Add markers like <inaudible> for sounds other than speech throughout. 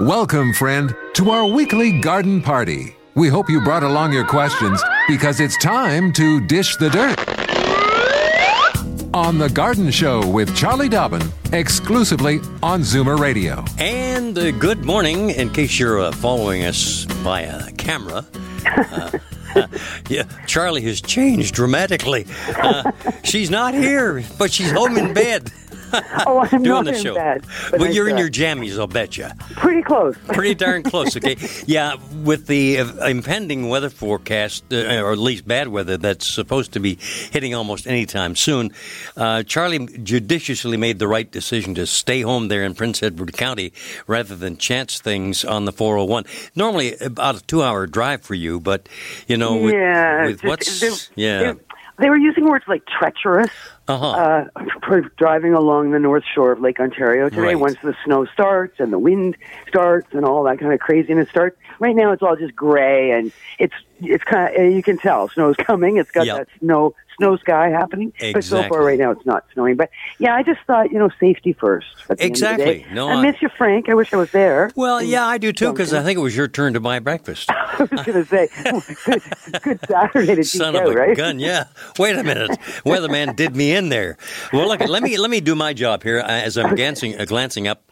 Welcome, friend, to our weekly garden party. We hope you brought along your questions because it's time to dish the dirt. On The Garden Show with Charlie Dobbin, exclusively on Zoomer Radio. And uh, good morning, in case you're uh, following us via camera. Uh, <laughs> yeah, Charlie has changed dramatically. Uh, she's not here, but she's home in bed. <laughs> Oh, I'm doing not the in show. bed. but well, you're in your jammies, I'll bet you. pretty close. <laughs> Pretty darn close, okay? <laughs> Yeah, with the impending weather forecast, uh, or at least bad weather, that's supposed to be hitting almost any time soon, uh, Charlie judiciously made the right decision to stay home there in Prince Edward County rather than chance things on the 401. Normally, about a two hour drive for you, but, you know, with, yeah, with just- what's. they- yeah. They, they were using words like treacherous Uh-huh. uh, for driving along the north shore of Lake Ontario today. Right. Once the snow starts and the wind starts and all that kind of craziness starts. Right now, it's all just gray and it's it's kind of you can tell snow's <laughs> coming. It's got Yep. that snow snow sky happening. But so far, right now, it's not snowing. But yeah, I just thought you know safety first. At the End of the Exactly. No, I I- miss you, Frank. I wish I was there. Well, yeah, I do too, because I think it was your turn to buy breakfast. <laughs> I was going to say, <laughs> good, good Saturday to <laughs> Son of a right? gun, yeah. Wait a minute, weatherman did me in there. Well, look, let me let me do my job here uh, as I'm glancing uh, glancing up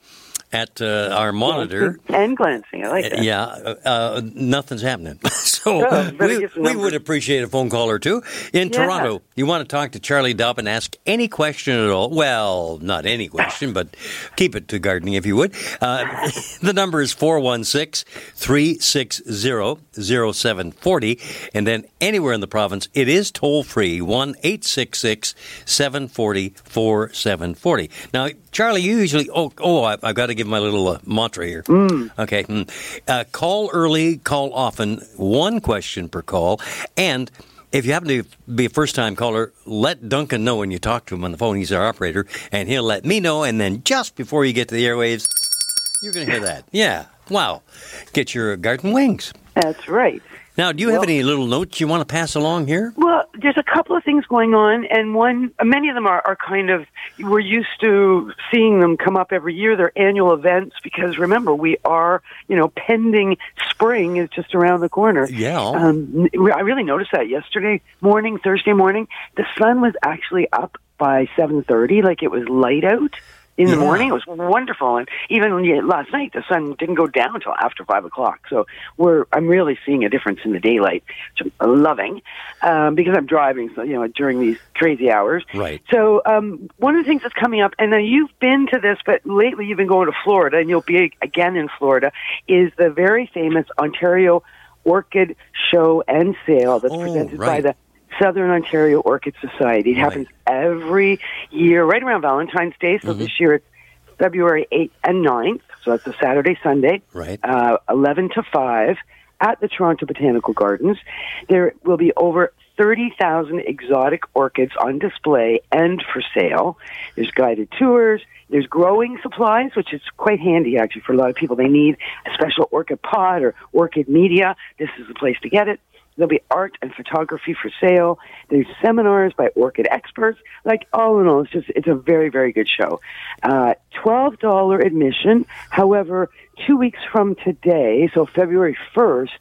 at uh, our monitor. And glancing. I like that. Yeah, uh, uh, nothing's happening. So Oh, we, we would appreciate a phone call or two. In Yeah. Toronto, you want to talk to Charlie Dobb and ask any question at all. Well, not any question, but keep it to gardening if you would. Uh, <laughs> the number is 416 360 0740. And then anywhere in the province, it is toll free 1 866 740 4740. Now, Charlie, you usually, oh, oh I, I've got to give my little uh, mantra here. Okay. mm. Uh, call early, call often, one question per call. And if you happen to be a first time caller, let Duncan know when you talk to him on the phone. He's our operator, and he'll let me know. And then just before you get to the airwaves, you're going to hear that. Yeah. Wow. Get your garden wings. That's right. Now, do you have any little notes you want to pass along here? Well, there's a couple of things going on, and one, many of them are, are kind of, we're used to seeing them come up every year. They're annual events because remember, we are, you know, pending spring is just around the corner. Yeah. Um, I really noticed that yesterday morning, Thursday morning. The sun was actually up by 7.30, like it was light out. In the morning, it was wonderful, and even last night, the sun didn't go down until after five o'clock. So we're I'm really seeing a difference in the daylight, which I'm loving um, because I'm driving. So you know during these crazy hours. Right. So um, one of the things that's coming up, and now you've been to this, but lately you've been going to Florida, and you'll be again in Florida, is the very famous Ontario Orchid Show and Sale that's Oh, presented by the Southern Ontario Orchid Society. It Right. happens every year, right around Valentine's Day. So Mm-hmm. this year it's February 8th and 9th. So that's a Saturday, Sunday, Right. uh, 11 to 5 at the Toronto Botanical Gardens. There will be over 30,000 exotic orchids on display and for sale. There's guided tours. There's growing supplies, which is quite handy actually for a lot of people. They need a special orchid pot or orchid media. This is the place to get it. There'll be art and photography for sale. There's seminars by orchid experts. Like all in all, it's just it's a very very good show. Uh, Twelve dollar admission. However, two weeks from today, so February first,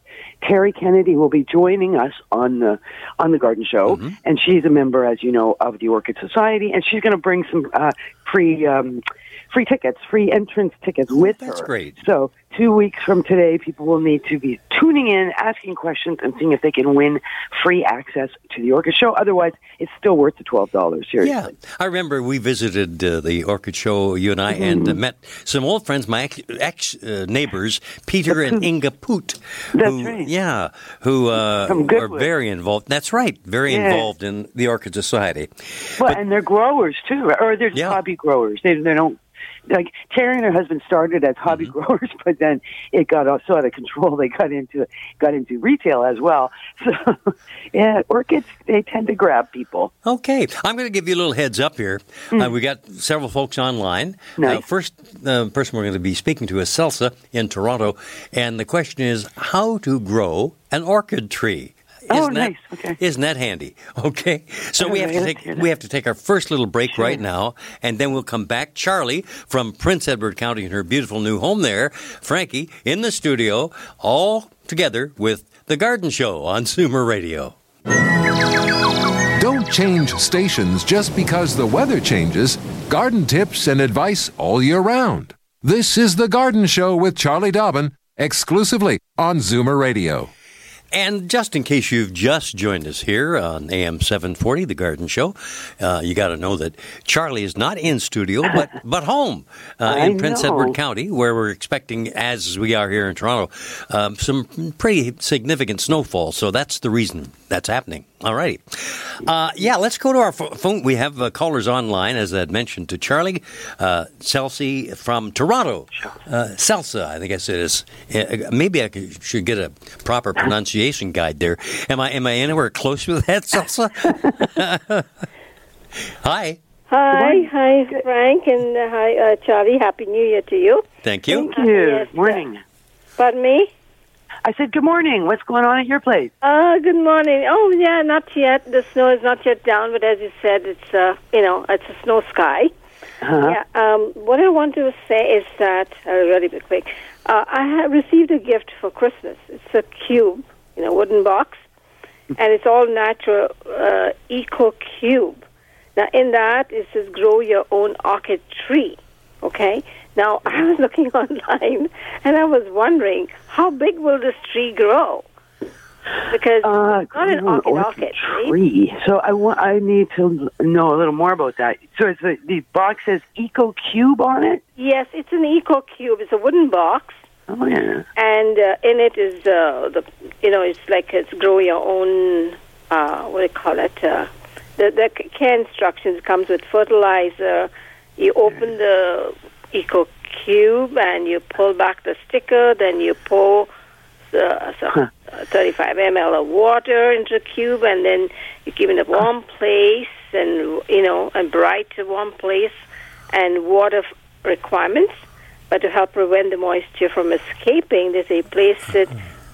Terry Kennedy will be joining us on the on the Garden Show, and she's a member, as you know, of the Orchid Society, and she's going to bring some uh, free um, free tickets, free entrance tickets with That's her. great. So two weeks from today, people will need to be tuning in, asking questions, and seeing if they can win free access to the Orchid Show. Otherwise, it's still worth the twelve dollars. Seriously. Yeah, I remember we visited uh, the Orchid Show, you and I, and Mm-hmm. uh, met some old friends, my ex, ex uh, neighbors, Peter and <laughs> Inga Poot. That's who, right. Yeah, who uh, are very involved. That's right, very Yeah. involved in the Orchid Society. Well, and they're growers too, or they're Yeah. hobby growers. They they don't like Terry and her husband started as hobby Mm-hmm. growers, <laughs> but then it got so out of control. They got into got into retail as well. <laughs> So yeah, orchids they tend to grab people. Okay, I'm going to give you a little heads up here. Uh, we got several folks online. Nice. Uh, first uh, person we're going to be speaking to is Celsa in Toronto, and the question is how to grow an orchid tree. Oh, Isn't that- nice. Okay. Isn't that handy? <laughs> Okay. So we have to take let's hear that. we have to take our first little break right now, and then we'll come back. Charlie from Prince Edward County in her beautiful new home there. Frankie in the studio, all together with the Garden Show on <laughs> Zoomer Radio. Don't change stations just because the weather changes. Garden tips and advice all year round. This is The Garden Show with Charlie Dobbin, exclusively on Zoomer Radio. And just in case you've just joined us here on AM 740, The Garden Show, uh, you got to know that Charlie is not in studio, <laughs> but, but home uh, in Prince. Edward County, where we're expecting, as we are here in Toronto, um, some pretty significant snowfall. So that's the reason that's happening. All righty. Uh, yeah, let's go to our pho- phone. We have uh, callers online, as I had mentioned to Charlie. Uh, Chelsea from Toronto. Uh, Salsa, I think I said is. Uh, maybe I could, should get a proper pronunciation guide there. Am I am I anywhere close with that, Salsa? <laughs> Hi. Hi, hi, Frank, and uh, hi, uh, Charlie. Happy New Year to you. Thank you. Thank you. yes, morning. Pardon me? I said good morning. What's going on at your place? Uh, good morning. Oh, yeah, not yet. The snow is not yet down, but as you said, it's, uh, you know, it's a snow sky. Uh-huh. Yeah, um, what I want to say is that, uh, really quick, uh, I have received a gift for Christmas. It's a cube in a wooden box, and it's all natural uh, eco cube. Now, in that, it says grow your own orchid tree. Okay? Now, <laughs> I was looking online, and I was wondering, how big will this tree grow? Because Uh, it's not an orchid orchid orchid, see? tree. So I want. I need to know a little more about that. So it's the the box says Eco Cube on it. Yes, it's an eco cube. It's a wooden box. Oh yeah. and uh, in it is uh, the you know it's like it's grow your own uh, what do you call it uh, the the instructions comes with fertilizer you open the eco cube and you pull back the sticker then you pour uh, some, uh, 35 ml of water into the cube and then you give it a warm place and you know a bright warm place and water requirements. But to help prevent the moisture from escaping, they say place it,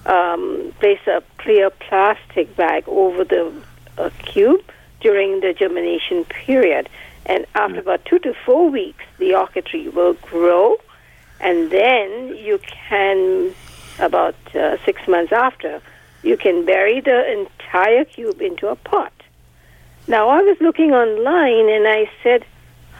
um, place a clear plastic bag over the uh, cube during the germination period. And after about two to four weeks, the orchid tree will grow, and then you can, about uh, six months after, you can bury the entire cube into a pot. Now, I was looking online, and I said,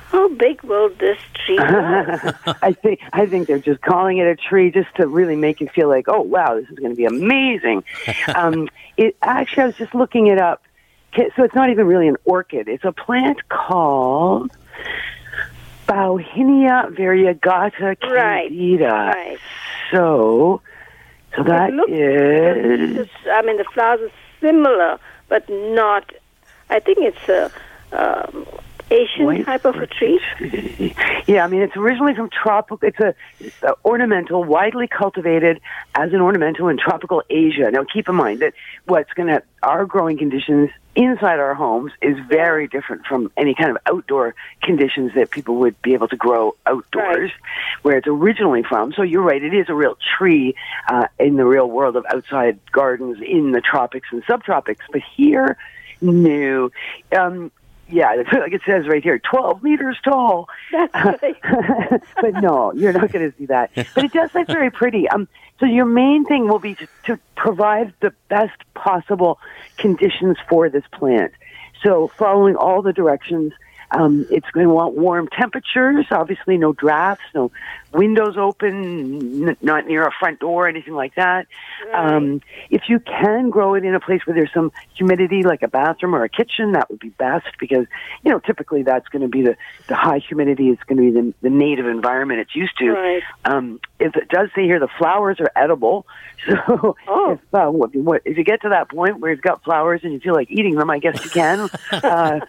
how big will this tree <laughs> grow? I think I think they're just calling it a tree just to really make you feel like, oh wow, this is going to be amazing. <laughs> um, it actually, I was just looking it up. So it's not even really an orchid. It's a plant called Bauhinia variegata candida. right. So, so that looks- is I mean, the flowers are similar, but not. I think it's a um, Asian type of a tree. <laughs> Yeah, I mean it's originally from tropical. It's a, it's a ornamental, widely cultivated as an ornamental in tropical Asia. Now, keep in mind that what's going to our growing conditions inside our homes is very different from any kind of outdoor conditions that people would be able to grow outdoors, where it's originally from. So you're right; it is a real tree uh, in the real world of outside gardens in the tropics and subtropics. But here, no. Um, yeah, <laughs> like it says right here, 12 meters tall. That's <laughs> right. but no, you're not going to see that. But it does look very pretty. Um, so your main thing will be to, to provide the best possible conditions for this plant. So following all the directions, um, it's going to want warm temperatures. Obviously, no drafts, no windows open, n- not near a front door, anything like that. Um, if you can grow it in a place where there's some humidity, like a bathroom or a kitchen, that would be best because you know typically that's going to be the the high humidity is going to be the, the native environment it's used to. Right. Um, if it does say here the flowers are edible, <laughs> so Oh. if uh, what, what, if you get to that point where you've got flowers and you feel like eating them, I guess you can. <laughs> uh,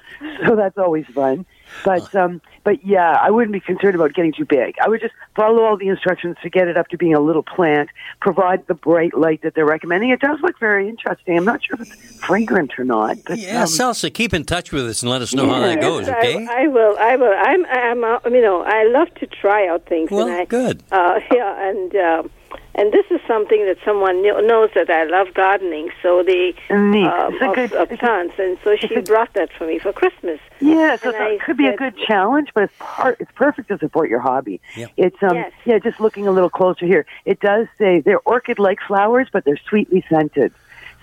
so that's always fun. But um, but yeah, I wouldn't be concerned about getting too big. I would just follow all the instructions to get it up to being a little plant. Provide the bright light that they're recommending. It does look very interesting. I'm not sure if it's fragrant or not. But, Yeah, um, Salsa, keep in touch with us and let us know how that goes, okay? I, I will. I will. I'm. I'm. Uh, you know, I love to try out things. Well, and I, good. Uh, <laughs> yeah, and um, and this is something that someone kn- knows that I love gardening. So the Neat. um, of, good- of plants, and so she brought that for me for Christmas. Yeah, so And that I could be a good challenge, but it's part. It's perfect to support your hobby. Yep. It's um Yes. yeah, just looking a little closer here. It does say they're orchid-like flowers, but they're sweetly scented.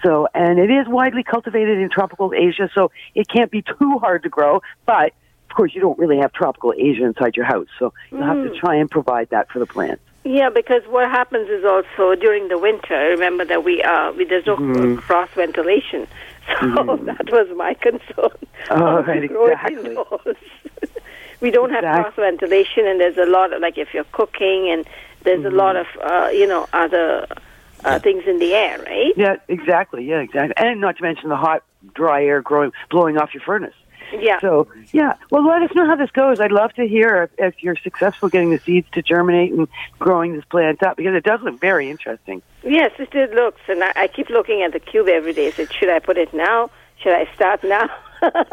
So, and it is widely cultivated in tropical Asia, so it can't be <laughs> too hard to grow. But of course, you don't really have tropical Asia inside your house, so you'll have Mm. to try and provide that for the plants. Yeah, because what happens is also during the winter. Remember that we uh, we, there's no Mm-hmm. cross ventilation, <laughs> so that was my concern. Oh, <laughs> right, exactly. <laughs> we don't have cross ventilation, and there's a lot of like if you're cooking, and there's Mm-hmm. a lot of uh, you know other uh, things in the air, right? Yeah, exactly. Yeah, exactly. And not to mention the hot, dry air growing, blowing off your furnace. Yeah. So, yeah. Well, let us know how this goes. I'd love to hear if, if you're successful getting the seeds to germinate and growing this plant up because it does look very interesting. Yes, it, it looks, and I, I keep looking at the cube every day. I said, should I put it now? Should I start now? <laughs>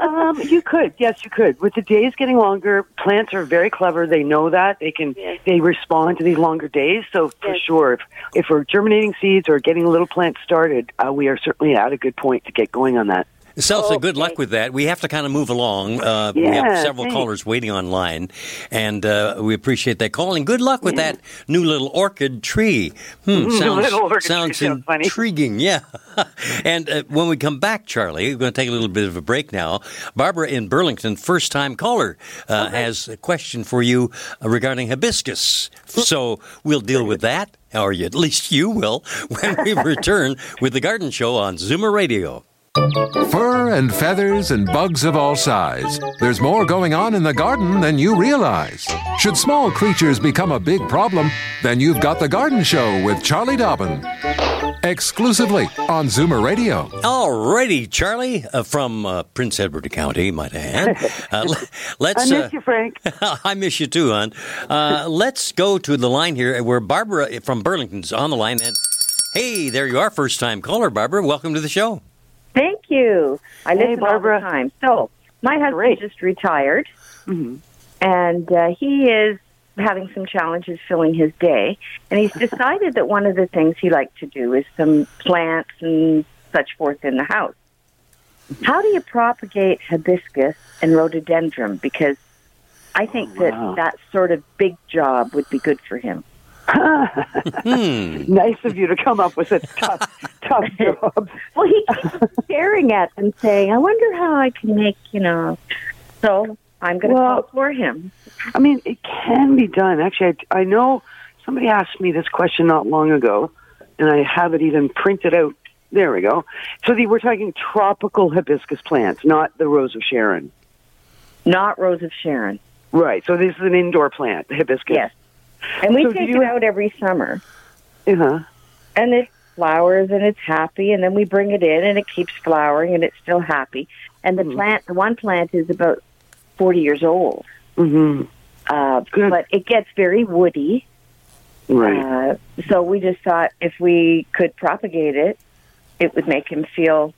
Um, you could, yes, you could. With the days getting longer, plants are very clever. They know that they can. Yes. They respond to these longer days. So for Yes. sure, if if we're germinating seeds or getting a little plant started, uh, we are certainly at a good point to get going on that. Salsa, good luck with that. We have to kind of move along. Uh, we have several thanks. callers waiting online, and uh, we appreciate that call. And good luck with that new little orchid tree. Hmm, <laughs> sounds, orchid tree sounds funny. intriguing. Yeah. <laughs> and uh, when we come back, Charlie, we're going to take a little bit of a break now. Barbara in Burlington, first time caller, uh, has a question for you uh, regarding hibiscus. So we'll deal with that, or at least you will, <laughs> when we return with the Garden Show on Zoomer Radio. Fur and feathers and bugs of all size. There's more going on in the garden than you realize. Should small creatures become a big problem, then you've got the Garden Show with Charlie Dobbin. Exclusively on Zoomer Radio. Alrighty, Charlie, uh, from uh, Prince Edward County, might I add. <laughs> Uh, le- I let's. miss uh, you, Frank. <laughs> I miss you too, hon. Uh, let's go to the line here where Barbara from Burlington's on the line. And hey, there you are, first time caller, Barbara. Welcome to the show. Thank you. I Hey, listen all Barbara. the time. So my husband Great. just retired, hmm and uh, he is having some challenges filling his day. And he's <laughs> decided that one of the things he likes to do is some plants and such forth in the house. How do you propagate hibiscus and rhododendron? Because I think Oh, wow. that that sort of big job would be good for him. Hmm. <laughs> nice of you to come up with a tough, <laughs> tough job. Well, he keeps staring at them, saying, "I wonder how I can make you know." So I'm going to Well- call for him. I mean, it can be done. Actually, I, I know somebody asked me this question not long ago, and I have it even printed out. There we go. So the, we're talking tropical hibiscus plants, not the rose of Sharon. Not Rose of Sharon. Right. So this is an indoor plant, the hibiscus. Yes. And we So take you- it out every summer, Uh-huh. and it flowers and it's happy, and then we bring it in and it keeps flowering and it's still happy. And the Mhm. plant, the one plant is about 40 years old, hmm uh, Good. but it gets very woody. Right. Uh, so we just thought if we could propagate it, it would make him feel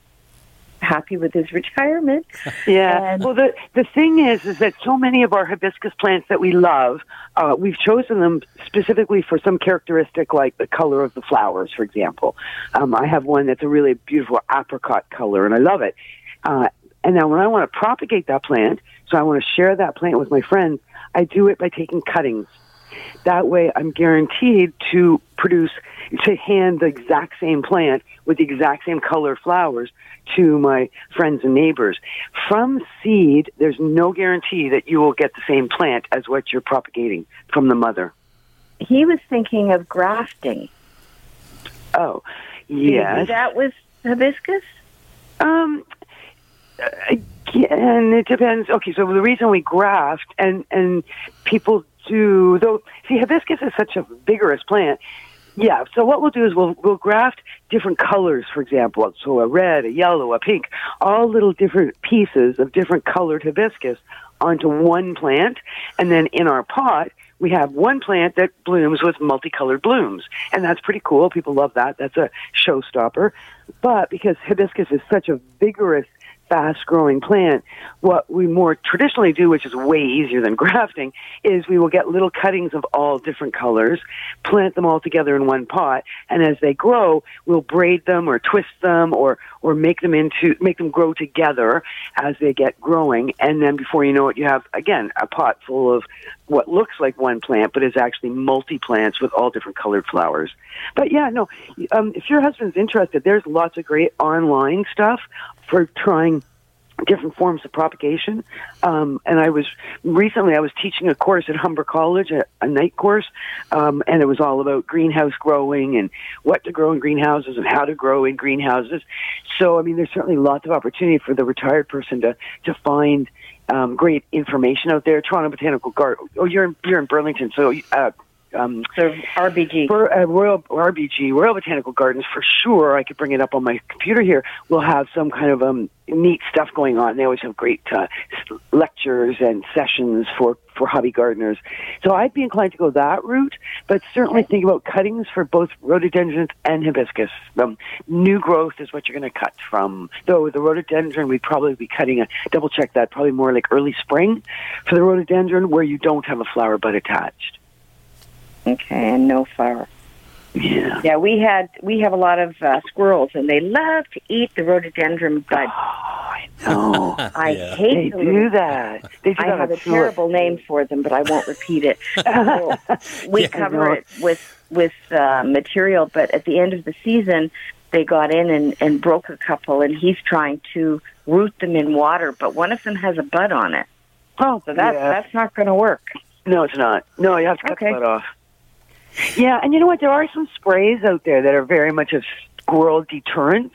happy with his retirement. <laughs> Yeah. And- well, the the thing is, is that so many of our hibiscus plants that we love, uh, we've chosen them specifically for some characteristic, like the color of the flowers, for example. Um, I have one that's a really beautiful apricot color, and I love it. Uh, and now, when I want to propagate that plant, so I want to share that plant with my friends, I do it by taking cuttings. That way, I'm guaranteed to produce, to hand the exact same plant with the exact same color flowers to my friends and neighbors. From seed, there's no guarantee that you will get the same plant as what you're propagating from the mother. He was thinking of grafting. Oh, yes. That was hibiscus? Um, again, it depends. Okay, so the reason we graft and and people do though, see, hibiscus is such a vigorous plant. Yeah. So what we'll do is we'll we'll graft different colors, for example, so a red, a yellow, a pink, all little different pieces of different colored hibiscus onto one plant, and then in our pot we have one plant that blooms with multicolored blooms, and that's pretty cool. People love that. That's a showstopper. But because hibiscus is such a vigorous fast growing plant, what we more traditionally do, which is way easier than <laughs> grafting, is we will get little cuttings of all different colors, plant them all together in one pot, and as they grow, we'll braid them or twist them or, or make them into, make them grow together as they get growing. And then before you know it, you have, again, a pot full of what looks like one plant, but is actually multi plants with all different colored flowers. But yeah, no, um, if your husband's interested, there's lots of great online stuff for trying different forms of propagation. Um, and I was recently I was teaching a course at Humber College, a, a night course, um, and it was all about greenhouse growing and what to grow in greenhouses and how to grow in greenhouses. So I mean, there's certainly lots of opportunity for the retired person to to find. Um, great information out there. Toronto Botanical Garden. Oh, you're in, you're in Burlington, so uh, um, So RBG. for uh, Royal RBG, Royal Botanical Gardens, for sure. I could bring it up on my computer here. We'll have some kind of um, neat stuff going on. They always have great uh, lectures and sessions for for hobby gardeners. So I'd be inclined to go that route, but certainly think about cuttings for both rhododendrons and hibiscus. Um, new growth is what you're going to cut from. Though the rhododendron, we'd probably be cutting a double check that probably more like early spring for the rhododendron where you don't have a flower bud attached. Okay, and no flower. Yeah. Yeah, we had we have a lot of uh, squirrels, and they love to eat the rhododendron bud. <gasps> No. <laughs> I Yeah. hate They the do that. They do I that have a tulip. terrible name for them, but I won't repeat it. <laughs> So we Yeah, cover no. it with with uh, material, but at the end of the season, they got in and, and broke a couple, and he's trying to root them in water, but one of them has a bud on it, Oh, so that yeah. that's not going to work. no, it's not. No, you have to cut Okay. the butt off. Yeah, and you know what? There are some sprays out there that are very much a squirrel deterrent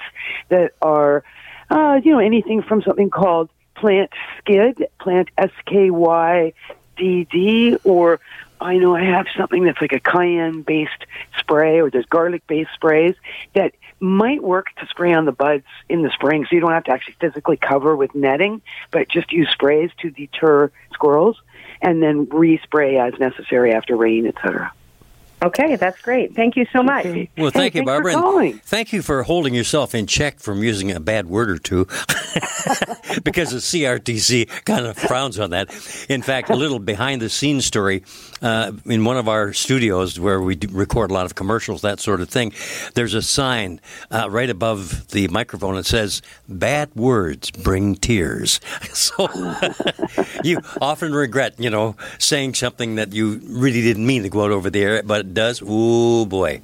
that are, uh, you know, anything from something called Plant Skid, Plant S K Y D D, or I know I have something that's like a cayenne based spray, or there's garlic based sprays that might work to spray on the buds in the spring, so you don't have to actually physically cover with netting, but just use sprays to deter squirrels, and then respray as necessary after rain, etc. Okay, that's great. Thank you so much. Okay. Well, Hey, thank you, thanks for Barbara. and calling. Thank you for holding yourself in check from using a bad word or two, <laughs> because the CRTC kind of frowns on that. In fact, a little behind the scenes story uh, in one of our studios where we record a lot of commercials, that sort of thing. There's a sign uh, right above the microphone that says "Bad words bring tears." <laughs> So <laughs> you often regret, you know, saying something that you really didn't mean to go out over the air, but does. Ooh boy,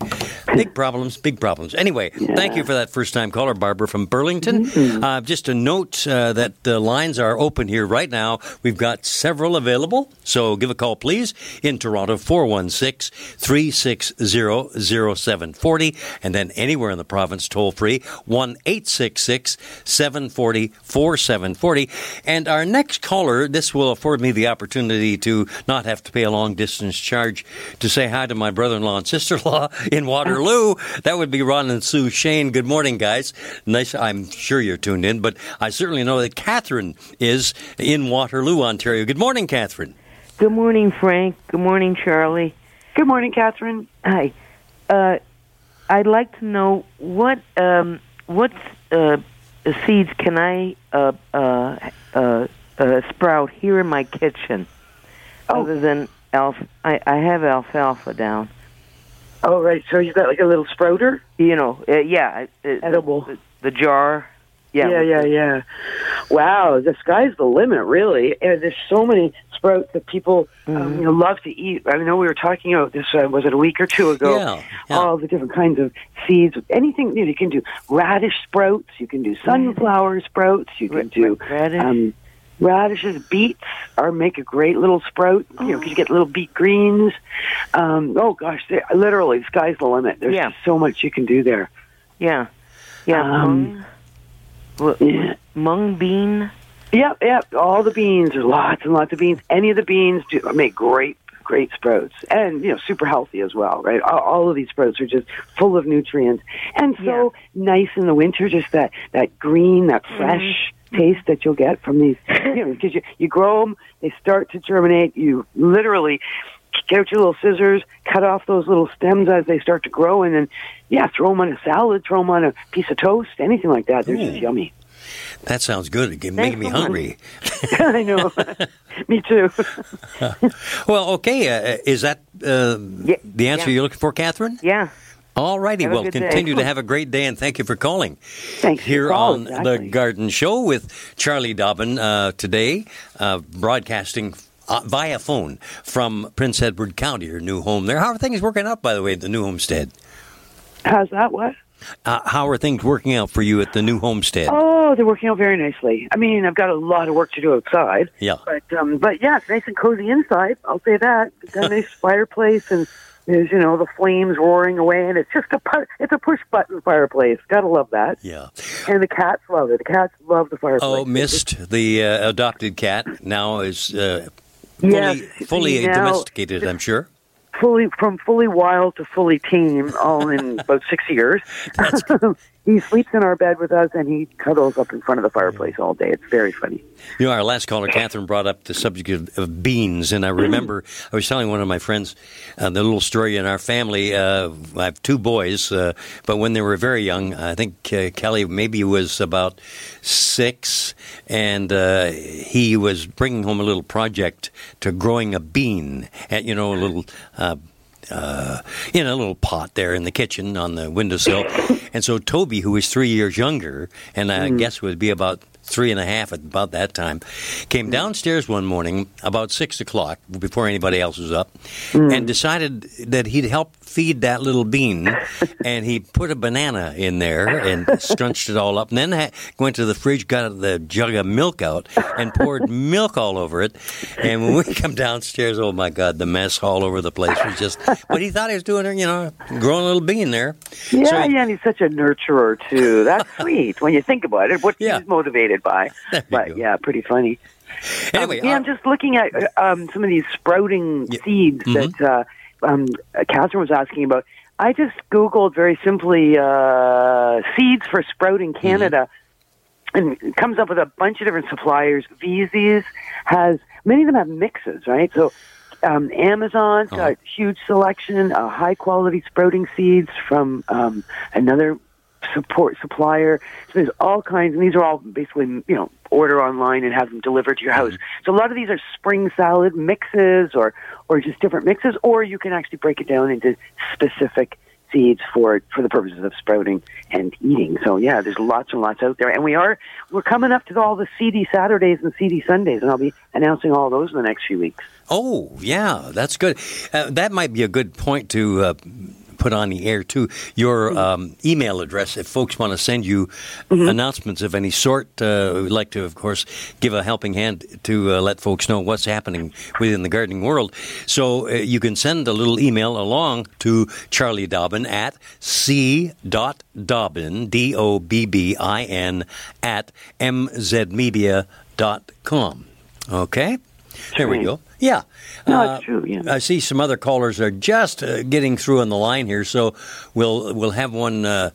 big problems, big problems. Anyway, thank you for that first time caller, Barbara from Burlington. Uh, just a note uh, that the lines are open here right now. We've got several available, so give a call, please, in Toronto, 416 360 0740, and then anywhere in the province, toll free, 1 866 740 4740. And our next caller, this will afford me the opportunity to not have to pay a long distance charge to say hi to my brother in law and sister in law in Waterloo. That would be Ron and Sue Shane. Good morning, guys. Nice. I'm sure you're tuned in, but I certainly know that Catherine is in Waterloo, Ontario. Good morning, Catherine. Good morning, Frank. Good morning, Charlie. Good morning, Catherine. Hi. Uh, I'd like to know what um, what uh, seeds can I uh, uh, uh, uh, sprout here in my kitchen, Oh. other than alf. I, I have alfalfa down. Oh, right. So you've got like a little sprouter? You know, uh, yeah, uh, Edible. The, the jar. Yeah, yeah, yeah, yeah. Wow, the sky's the limit, really. And there's so many sprouts that people um, you know love to eat. I know we were talking about this. Uh, was it a week or two ago? Yeah, yeah. All the different kinds of seeds. Anything you, know, you can do. Radish sprouts. You can do sunflower sprouts. You can do radish. um, radishes. Beets are make a great little sprout. You know, 'cause you get little beet greens. Um, oh gosh, they, literally, the sky's the limit. There's Yeah. so much you can do there. yeah, yeah. Um, mung, yeah. mung bean. Yep, yep. All the beans. There's lots and lots of beans. Any of the beans do make great great sprouts, and you know, super healthy as well, right? All, all of these sprouts are just full of nutrients, and so nice in the winter. Just that that green, that mm-hmm. fresh mm-hmm. taste that you'll get from these, you know, because you you grow them, they start to germinate. You literally get out your little scissors, cut off those little stems as they start to grow, and then yeah, throw them on a salad, throw them on a piece of toast, anything like that. They're just mm. yummy. That sounds good. It's making me so hungry. <laughs> I know. <laughs> Me too. <laughs> Well, okay. Uh, is that uh, Yeah, the answer yeah. you're looking for, Catherine? Yeah. All righty. Well, good day. continue to have a great day, and thank you for calling. Thanks Here your call, on exactly. the Garden Show with Charlie Dobbin uh, today, uh, broadcasting. Uh, via phone from Prince Edward County, your new home there. How are things working out, by the way, at the new homestead? How's that? What? Uh, how are things working out for you at the new homestead? Oh, they're working out very nicely. I mean, I've got a lot of work to do outside. Yeah. But um, but yeah, it's nice and cozy inside. I'll say that. It's got a nice <laughs> fireplace and there's you know the flames roaring away, and it's just a pu- it's a push button fireplace. Gotta love that. Yeah. And the cats love it. The cats love the fireplace. Oh, missed the uh, adopted cat. Now is uh, fully, Yes, fully now- domesticated, I'm sure. Fully from fully wild to fully tame, all in <laughs> about six years. <laughs> he sleeps in our bed with us, and he cuddles up in front of the fireplace all day. It's very funny. You know, our last caller, Catherine, brought up the subject of, of beans, and I remember I was telling one of my friends uh, the little story in our family. Uh, I have two boys, uh, but when they were very young, I think uh, Kelly maybe was about six, and uh, he was bringing home a little project to growing a bean, at, you know, a little. Uh, in a little pot there in the kitchen on the windowsill. <coughs> And so Toby, who was three years younger, and I guess would be about three and a half at about that time, came mm. downstairs one morning about six o'clock before anybody else was up, mm. and decided that he'd help feed that little bean. <laughs> and he put a banana in there and scrunched it all up, and then ha- went to the fridge, got the jug of milk out, and poured <laughs> milk all over it. And when we come downstairs, oh my God, the mess all over the place was just. But he thought he was doing, you know, growing a little bean there. Yeah, So he- yeah, and he's such a nurturer too. That's <laughs> sweet when you think about it. What Yeah. he's motivated by, <laughs> but go. yeah, pretty funny. Anyway, Um, yeah, uh, I'm just looking at uh, um, some of these sprouting Yeah. seeds Mhm. that uh, um, uh, Catherine was asking about. I just Googled very simply uh, seeds for sprouting Mm-hmm. Canada, and it comes up with a bunch of different suppliers. Vesey's has many of them have mixes, right? So. Um, Amazon's Uh-huh. got huge selection, of high quality sprouting seeds from um, another support supplier. So there's all kinds, and these are all basically you know order online and have them delivered to your house. So a lot of these are spring salad mixes or or just different mixes, or you can actually break it down into specific seeds for for the purposes of sprouting and eating. So yeah, there's lots and lots out there, and we are we're coming up to all the Seedy Saturdays and Seedy Sundays, and I'll be announcing all those in the next few weeks. Oh, yeah, that's good. Uh, that might be a good point to uh, put on the air, too. Your um, email address, if folks want to send you announcements of any sort, uh, we'd like to, of course, give a helping hand to uh, let folks know what's happening within the gardening world. So uh, you can send a little email along to Charlie Dobbin at c dot D O B B I N, d o b b i n at mzmedia.com. Okay? There we go. Yeah. No, Uh, it's true. Yeah. I see some other callers are just uh, getting through on the line here, so we'll we'll have one uh,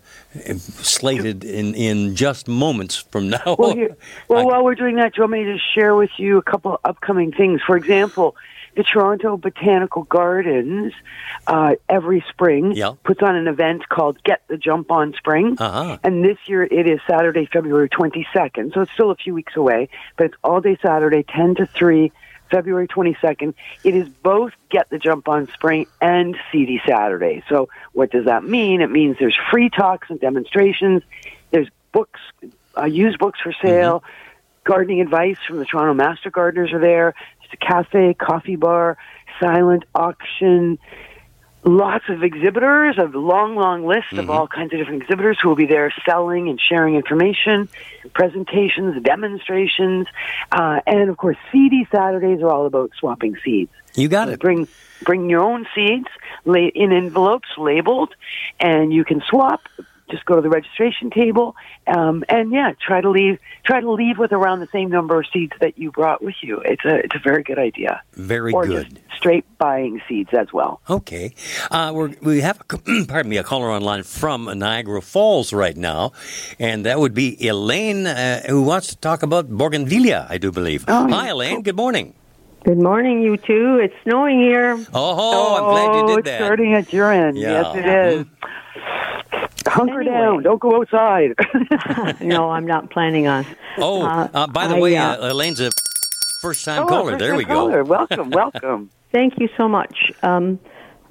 slated in, in just moments from <laughs> now. Well, here, well, while we're doing that, do you want me to share with you a couple upcoming things? For example, the Toronto Botanical Gardens uh, every spring Yeah. puts on an event called Get the Jump on Spring. Uh-huh. And this year it is Saturday, February 22nd, so it's still a few weeks away, but it's all day Saturday, 10 to 3. February 22nd. It is both Get the Jump on Spring and Seedy Saturday. So, what does that mean? It means there's free talks and demonstrations. There's books, uh, used books for sale. Gardening advice from the Toronto Master Gardeners are there. There's a cafe, coffee bar, silent auction. Lots of exhibitors, a long, long list of all kinds of different exhibitors who will be there selling and sharing information, presentations, demonstrations, uh, and of course, Seedy Saturdays are all about swapping seeds. you got it. Bring bring your own seeds in envelopes labeled, and you can swap just go to the registration table, um, and yeah, try to leave try to leave with around the same number of seeds that you brought with you. It's a it's a very good idea. Very or good. just straight buying seeds as well. Okay. Uh, we're, we have, a, <clears throat> pardon me, a caller online from Niagara Falls right now, and that would be Elaine, uh, who wants to talk about Bougainvillea, I do believe. Oh, Hi, yeah. Elaine. Good morning. Good morning, you two. It's snowing here. Oh, I'm glad you Oh, did it's starting at your end. Yeah. Yes, it is. Hunker Anyway. down. Don't go outside. <laughs> <laughs> no, I'm not planning on. Oh, Uh, uh, by the I, way, uh, uh, Elaine's a first-time Oh, caller. There we first-time go. caller. Welcome, welcome. <laughs> Thank you so much. Um,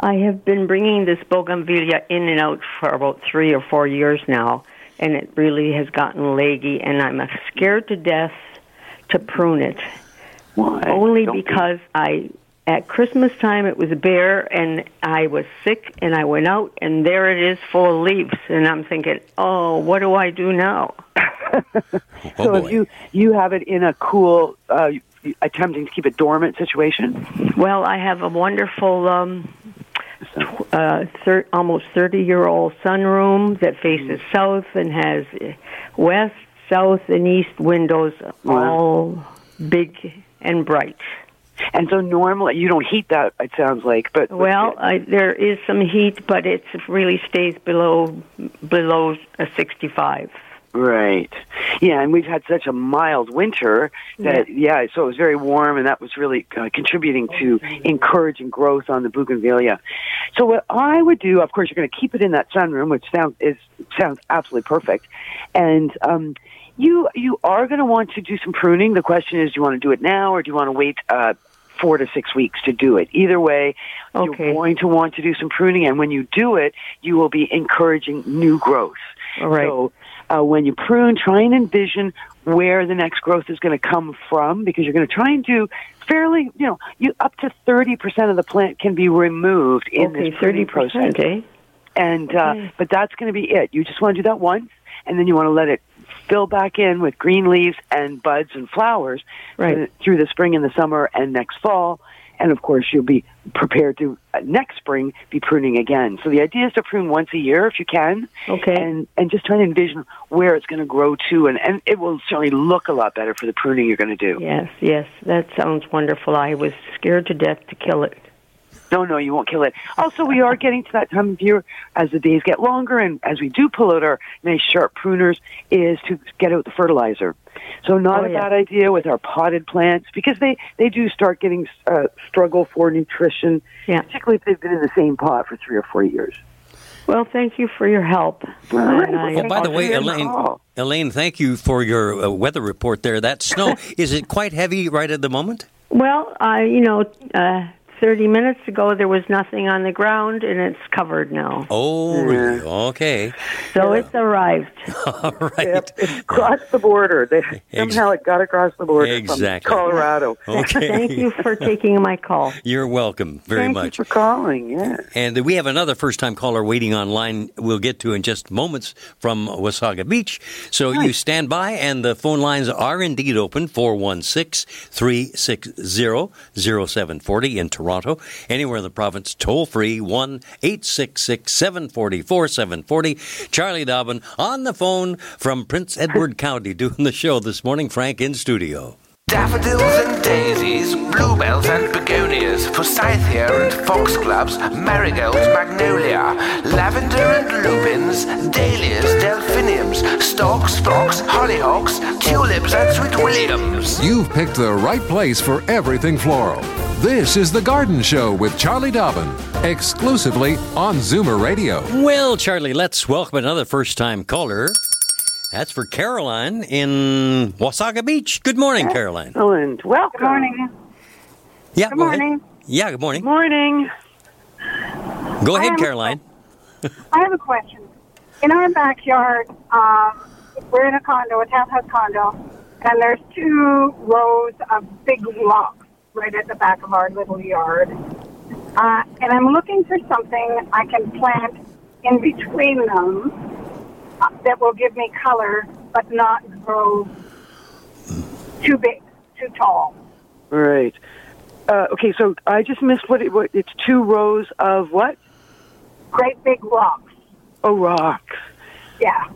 I have been bringing this bougainvillea in and out for about three or four years now, and it really has gotten leggy, and I'm scared to death to prune it. Why? Only Don't be- because I, at Christmas time, it was bare, and I was sick, and I went out, and there it is, full of leaves, and I'm thinking, oh, what do I do now? <laughs> Oh, so boy. if you you have it in a cool, uh, attempting to keep it dormant situation. Well, I have a wonderful, um, uh, thir- almost thirty-year-old sunroom that faces south and has uh, west, south, and east windows, all big and bright. And so normally you don't heat that. It sounds like, but Well, I, there is some heat, but it really stays below below a sixty-five. Right. Yeah, and we've had such a mild winter that yeah, so it was very warm, and that was really uh, contributing to encouraging growth on the bougainvillea. So what I would do, of course, you're going to keep it in that sunroom, which sounds is sounds absolutely perfect, and um, you you are going to want to do some pruning. The question is, do you want to do it now, or do you want to wait? Uh, Four to six weeks to do it. Either way, Okay. you're going to want to do some pruning, and when you do it, you will be encouraging new growth. All right. So uh, when you prune, try and envision where the next growth is going to come from because you're going to try and do fairly, you know, you up to 30% of the plant can be removed in okay, this thirty pruning process. percent, eh? And uh, Okay. but that's going to be it. You just want to do that once, and then you want to let it fill back in with green leaves and buds and flowers Right. through the spring and the summer and next fall. And of course, you'll be prepared to uh, next spring be pruning again. So the idea is to prune once a year if you can, Okay. and and just try to envision where it's going to grow to, and and it will certainly look a lot better for the pruning you're going to do. Yes, yes, that sounds wonderful. I was scared to death to kill it. No, no, you won't kill it. Also, we are getting to that time of year as the days get longer, and as we do pull out our nice sharp pruners, is to get out the fertilizer. So, not Oh, a yeah. bad idea with our potted plants because they they do start getting uh, struggle for nutrition, Yeah. particularly if they've been in the same pot for three or four years. Well, thank you for your help. All right. And I- Well, Oh, by the way, give you a Elaine. Elaine, thank you for your uh, weather report there. That snow, <laughs> is it quite heavy right at the moment? Well, I, you know, uh, 30 minutes ago there was nothing on the ground and it's covered now. Oh, really? Okay. So it's arrived. <laughs> All right. Yep, it's crossed the border. They, somehow it got across the border Exactly. from Colorado. <laughs> Okay. Thank you for taking my call. <laughs> You're welcome very Thank much. you for calling. Yeah. And we have another first time caller waiting online we'll get to in just moments from Wasaga Beach. So you stand by, and the phone lines are indeed open 416 360 0740 in Toronto. Anywhere in the province, toll free 1 866 744 740 Charlie Dobbin on the phone from Prince Edward County doing the show this morning. Frank in studio. Daffodils and daisies, bluebells and begonias, forsythia and foxgloves, marigolds, magnolia, lavender and lupins, dahlias, delphiniums, stalks, phlox, hollyhocks, tulips and sweet williams. You've picked the right place for everything floral. This is The Garden Show with Charlie Dobbin, exclusively on Zoomer Radio. Well, Charlie, let's welcome another first time caller. That's for Caroline in Wasaga Beach. Good morning, Caroline. Excellent. Welcome. Good morning. Yeah, Good go ahead. morning. Yeah, good morning. Morning. Go ahead, have a Caroline. I have a question. In our backyard, um, we're in a condo, a townhouse condo, and there's two rows of big rocks right at the back of our little yard. Uh, and I'm looking for something I can plant in between them that will give me color, but not grow too big, too tall. Right. Uh, okay, so I just missed what, it, what it's two rows of what? Great big rocks. Oh, rocks. Yeah.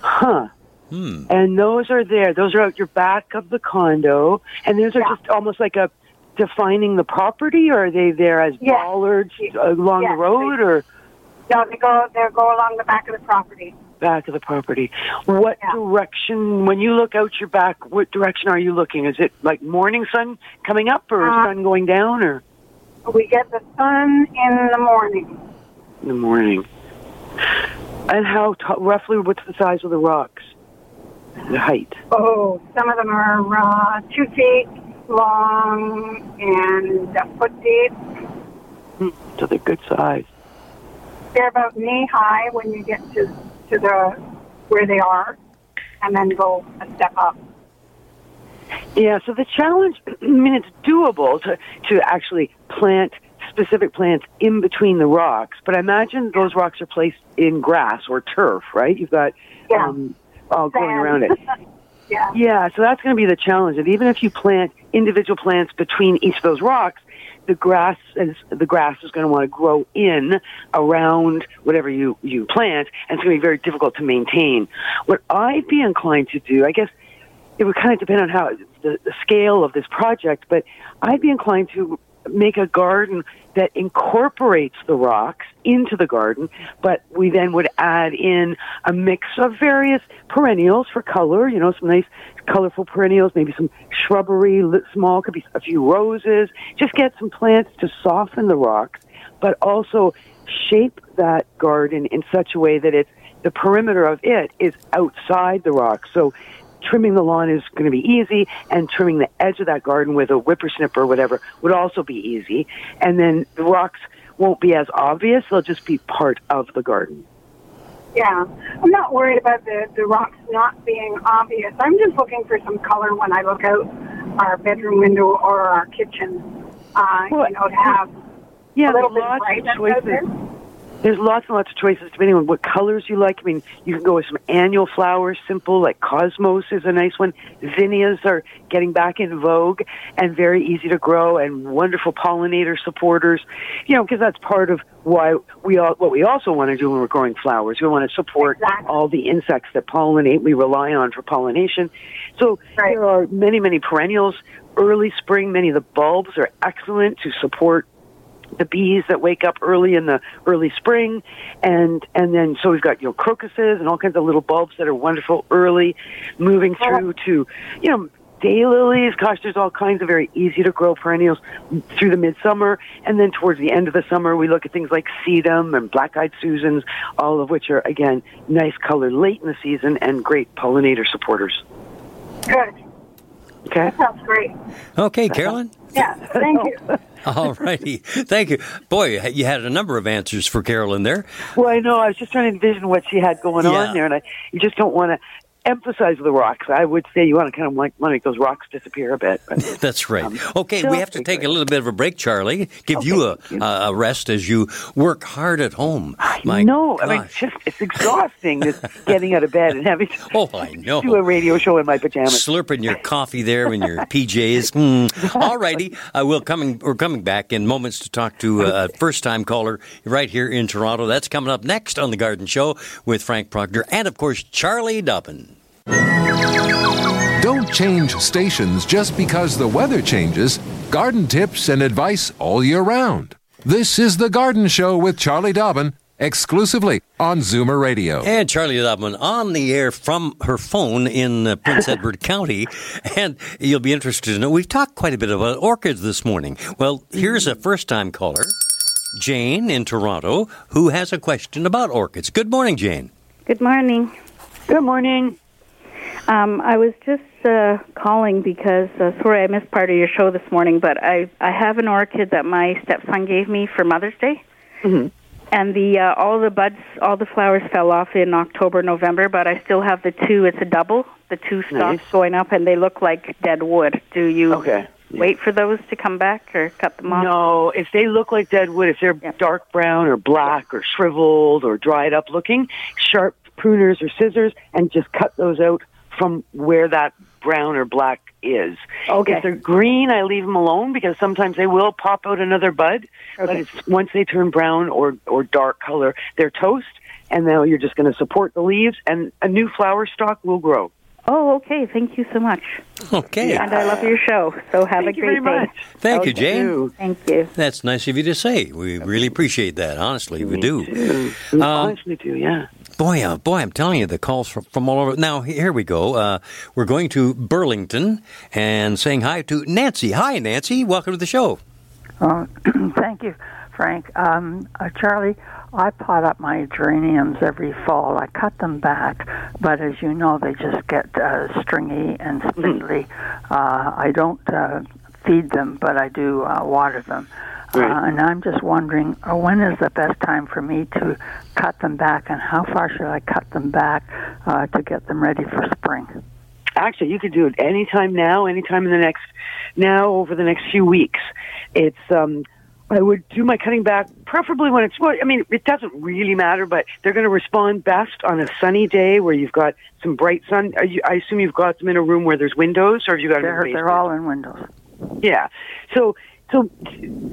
Huh. Hmm. And those are there. Those are out your back of the condo, and those are just almost like a defining the property. Or are they there as Yes. bollards along Yes, the road, or No, they go they go along the back of the property. Back of the property? What Yeah. direction? When you look out your back, what direction are you looking? Is it like morning sun coming up, or Uh, sun going down, or We get the sun in the morning. in the morning? And how t- roughly? What's the size of the rocks? The height. Oh, some of them are uh, two feet long and a foot deep. So they're good size. They're about knee high when you get to to the where they are, and then go a step up. Yeah, so the challenge, <clears throat> I mean, it's doable to, to actually plant specific plants in between the rocks, but I imagine those rocks are placed in grass or turf, right? You've got Yeah. um, all going around it. <laughs> Yeah. Yeah, so that's going to be the challenge. And even if you plant individual plants between each of those rocks, the grass is the grass is going to want to grow in around whatever you you plant, and it's going to be very difficult to maintain. What I'd be inclined to do, I guess, it would kind of depend on how the, the scale of this project, but I'd be inclined to make a garden that incorporates the rocks into the garden, but we then would add in a mix of various perennials for color, you know, some nice colorful perennials, maybe some shrubbery, small, could be a few roses. Just get some plants to soften the rocks, but also shape that garden in such a way that it's the perimeter of it is outside the rock. So trimming the lawn is going to be easy, and trimming the edge of that garden with a whippersnipper or whatever would also be easy. And then the rocks won't be as obvious; they'll just be part of the garden. Yeah, I'm not worried about the the rocks not being obvious. I'm just looking for some color when I look out our bedroom window or our kitchen. Uh, Well, you know, to have Yeah, a little bit of of brightness out choices. there. There's lots and lots of choices depending on what colors you like. I mean, you can go with some annual flowers, simple, like cosmos is a nice one. Zinnias are getting back in vogue and very easy to grow and wonderful pollinator supporters. You know, because that's part of why we all, what we also want to do when we're growing flowers. We want to support Exactly. all the insects that pollinate. We rely on for pollination. So Right. there are many, many perennials. Early spring, many of the bulbs are excellent to support the bees that wake up early in the early spring and and then so we've got you know crocuses and all kinds of little bulbs that are wonderful early moving through to you know daylilies gosh there's all kinds of very easy to grow perennials through the midsummer and then towards the end of the summer we look at things like sedum and black-eyed susans all of which are again nice color late in the season and great pollinator supporters Good. Okay That sounds great. Okay, Carolyn. Yeah. Thank you. <laughs> All righty. Thank you. Boy, you had a number of answers for Carolyn there. Well, I know. I was just trying to envision what she had going Yeah. on there, and I you just don't want to emphasize the rocks. I would say you want to kind of like want to make those rocks disappear a bit. But <laughs> That's right. Um, okay, we have to take a little bit of a break, Charlie. Give you a, a rest as you work hard at home. My no, I mean, it's just it's exhausting just <laughs> getting out of bed and having to <laughs> Oh, I know. do a radio show in my pajamas. Slurping your coffee there in your PJs. Mm. All righty. Uh, we'll coming, we're coming back in moments to talk to a first time caller right here in Toronto. That's coming up next on The Garden Show with Frank Proctor and, of course, Charlie Dobbin. Don't change stations just because the weather changes. Garden tips and advice all year round. This is The Garden Show with Charlie Dobbin, exclusively on Zoomer Radio. And Charlie Dobbin on the air from her phone in uh, Prince <laughs> Edward County. And you'll be interested to know we've talked quite a bit about orchids this morning. Well, here's a first time caller, Jane in Toronto, who has a question about orchids. Good morning, Jane. Good morning. Good morning. Um, I was just uh, calling because uh, sorry I missed part of your show this morning, but I I have an orchid that my stepson gave me for Mother's Day, Mm-hmm. and the uh, all the buds, all the flowers fell off in October, November, but I still have the two. It's a double, the two stalks Nice. going up, and they look like dead wood. Do you Okay. wait for those to come back or cut them off? No, if they look like dead wood, if they're dark brown or black or shriveled or dried up looking, sharp pruners or scissors and just cut those out from where that brown or black is. Okay. If they're green, I leave them alone because sometimes they will pop out another bud. But Okay. it's once they turn brown or or dark color, they're toast. and now you're just going to support the leaves, and a new flower stalk will grow. Oh, okay. Thank you so much. Okay. And I love your show. So have Thank a you great very day. much. Thank you, Okay. Jane. Thank you. That's nice of you to say. We really appreciate that. Honestly, we do. too. Um, honestly do, yeah. Boy, uh, boy, I'm telling you, the calls from, from all over. Now, here we go. Uh, we're going to Burlington and saying hi to Nancy. Hi, Nancy. Welcome to the show. Uh, <clears throat> thank you, Frank. Um, uh, Charlie, I pot up my geraniums every fall. I cut them back, but as you know, they just get uh, stringy and spindly. Uh, I don't uh, feed them, but I do uh, water them. Right. Uh, and I'm just wondering, uh, when is the best time for me to cut them back, and how far should I cut them back uh, to get them ready for spring? Actually, you could do it anytime now, anytime in the next, now over the next few weeks. It's, um, I would do my cutting back, preferably when it's, well, I mean, it doesn't really matter, but they're going to respond best on a sunny day where you've got some bright sun. Are you, I assume you've got them in a room where there's windows, or have you got them in They're, the they're all in windows. Yeah. So so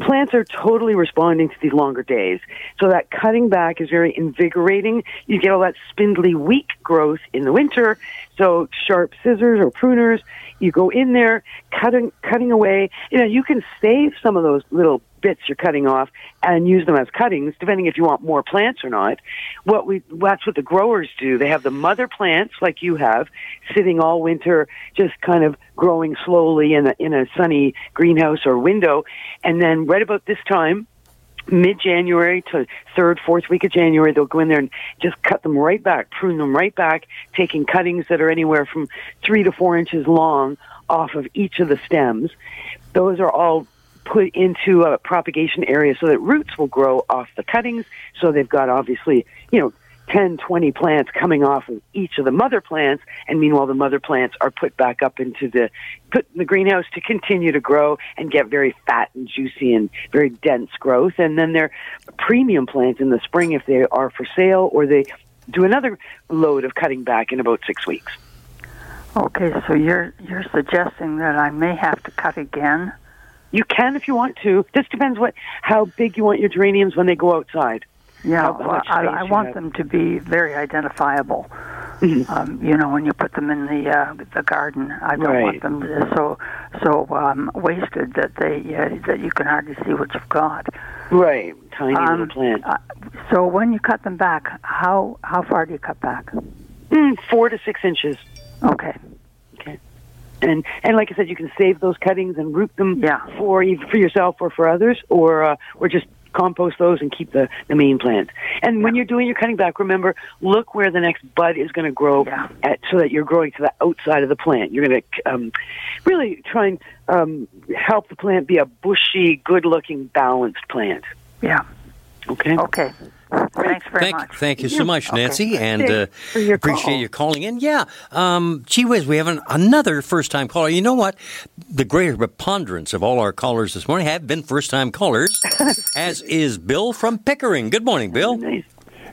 plants are totally responding to these longer days. So that cutting back is very invigorating. You get all that spindly, weak growth in the winter. So sharp scissors or pruners, you go in there, cutting cutting away. You know, you can save some of those little bits you're cutting off and use them as cuttings, depending if you want more plants or not. What we that's what the growers do. They have the mother plants like you have, sitting all winter, just kind of growing slowly in a in a sunny greenhouse or window, and then right about this time mid January to third, fourth week of January, they'll go in there and just cut them right back, prune them right back, taking cuttings that are anywhere from three to four inches long off of each of the stems. Those are all put into a propagation area so that roots will grow off the cuttings. So they've got obviously, you know, 10, 20 plants coming off of each of the mother plants, and meanwhile the mother plants are put back up into the put in the greenhouse to continue to grow and get very fat and juicy and very dense growth. And then they're premium plants in the spring if they are for sale, or they do another load of cutting back in about six weeks. Okay, so you're you're suggesting that I may have to cut again. You can if you want to. This depends what how big you want your geraniums when they go outside. Yeah, well, I, I want have. them to be very identifiable. Mm-hmm. Um, you know, when you put them in the uh, the garden, I don't Right. want them to- so so um, wasted that they uh, that you can hardly see what you've got. Right, tiny Um, little plant. uh, so when you cut them back, how how far do you cut back? Mm, four to six inches. Okay. Okay. And and like I said, you can save those cuttings and root them Yeah. for for yourself or for others, or uh, or just compost those and keep the the main plant. And when you're doing your cutting back, remember look where the next bud is going to grow Yeah. at, so that you're growing to the outside of the plant. You're going to um, really try and um, help the plant be a bushy, good-looking, balanced plant. Yeah. Okay. Okay. Thanks very thank, much. Thank you so much, Okay. Nancy, and uh, your appreciate call. you calling in. Yeah, um, gee whiz, we have an, another first-time caller. You know what? The greater preponderance of all our callers this morning have been first-time callers, <laughs> as is Bill from Pickering. Good morning, Bill.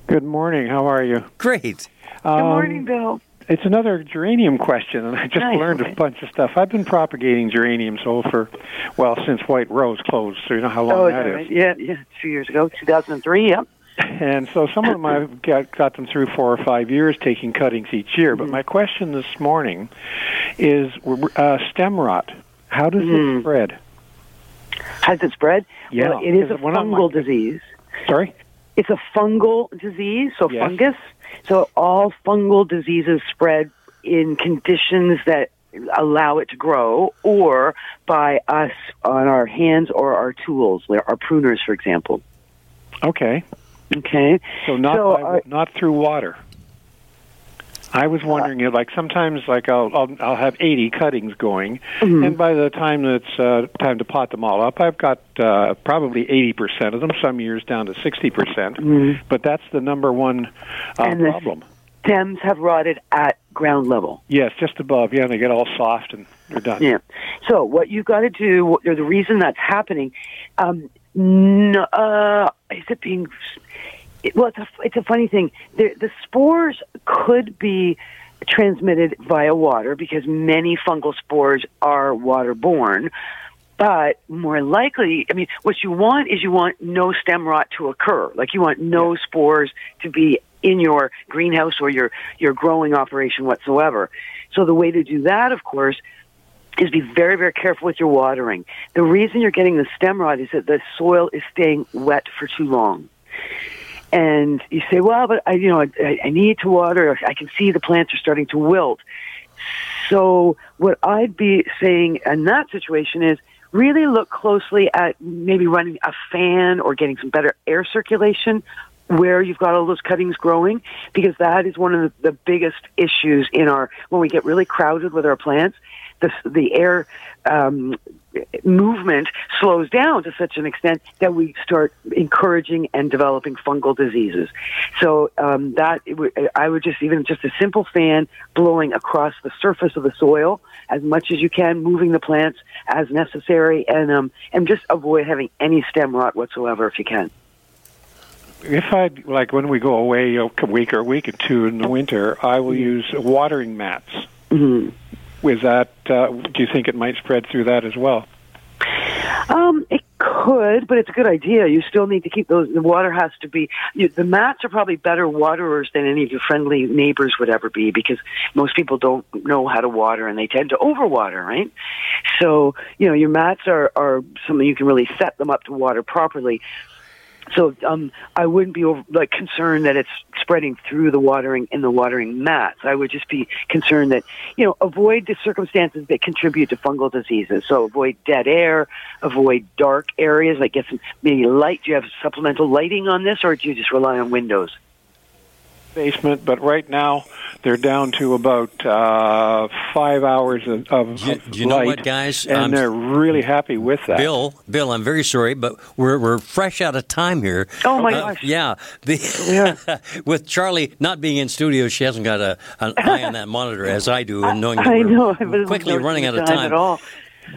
Good morning. How are you? Great. Good morning, Bill. It's another geranium question, and I just Nice, learned a bunch of stuff. I've been propagating geraniums oh, for, well, since White Rose closed, so you know how long Oh, that is is. Yeah, yeah, two years ago, 2003. Yep. And so some of them I've got, got them through four or five years taking cuttings each year. But my question this morning is uh, stem rot. How does Mm. it spread? Has it spread? Yeah, Well, it is a because when I'm fungal like- disease. Sorry? It's a fungal disease, so Yes. fungus. So all fungal diseases spread in conditions that allow it to grow or by us on our hands or our tools, like our pruners, for example. Okay. Okay. So not So, by, uh, not through water. I was wondering, if, like sometimes, like I'll I'll, I'll have eighty cuttings going, Mm-hmm. and by the time it's uh, time to pot them all up, I've got uh, probably eighty percent of them. Some years down to sixty percent. But that's the number one uh, Mm-hmm. And the- problem. Stems have rotted at ground level. Yes, just above. Yeah, and they get all soft and they're done. Yeah. So what you've got to do, or the reason that's happening, um, no, uh, is it being? It, well, it's a it's a funny thing. The, the spores could be transmitted via water because many fungal spores are waterborne. But more likely, I mean, what you want is you want no stem rot to occur. Like you want no spores to be in your greenhouse or your your growing operation whatsoever. So the way to do that, of course, is be very, very careful with your watering. The reason you're getting the stem rot is that the soil is staying wet for too long. And you say, well, but I, you know, I, I need to water. I can see the plants are starting to wilt. So what I'd be saying in that situation is really look closely at maybe running a fan or getting some better air circulation where you've got all those cuttings growing because that is one of the, the biggest issues in our when we get really crowded with our plants the, the air um, movement slows down to such an extent that we start encouraging and developing fungal diseases. So um, that I would just even just a simple fan blowing across the surface of the soil as much as you can, moving the plants as necessary, and um, and just avoid having any stem rot whatsoever if you can. If I like when we go away a week or a week or two in the winter, I will use watering mats. Mm-hmm with that, uh, do you think it might spread through that as well? Um, it could, but it's a good idea. You still need to keep those. The water has to be. You, the mats are probably better waterers than any of your friendly neighbors would ever be because most people don't know how to water and they tend to overwater, right? So you know your mats are are something you can really set them up to water properly. So um, I wouldn't be over, like concerned that it's spreading through the watering in the watering mats. I would just be concerned that you know avoid the circumstances that contribute to fungal diseases. So avoid dead air, avoid dark areas. Like get some maybe light. Do you have supplemental lighting on this, or do you just rely on windows? Basement, but right now they're down to about uh, five hours of, of, do, do you light, know what, guys? and I'm- they're really happy with that. Bill, Bill, I'm very sorry, but we're we're fresh out of time here. Oh, my Uh, gosh. Yeah, <laughs> the, <laughs> with Charlie not being in studio, she hasn't got a, an eye on that monitor as I do, and knowing that <laughs> I we're know. I was quickly running out of time time. at all.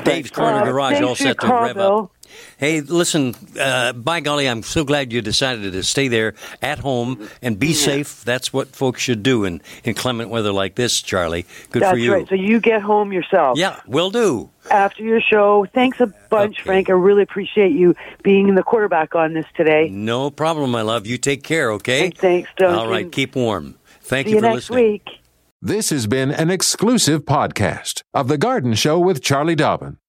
Dave's Corner Garage thanks all set to call, rev Bill. up. Hey, listen, uh, by golly, I'm so glad you decided to stay there at home and be safe. That's what folks should do in, in clement weather like this, Charlie. Good That's for you. right. So you get home yourself. Yeah, will do. After your show. Thanks a bunch, Frank. I really appreciate you being the quarterback on this today. No problem, my love. You take care, okay? Thanks, Duncan. All right, keep warm. Thank See you you for next listening. week. This has been an exclusive podcast of The Garden Show with Charlie Dobbin.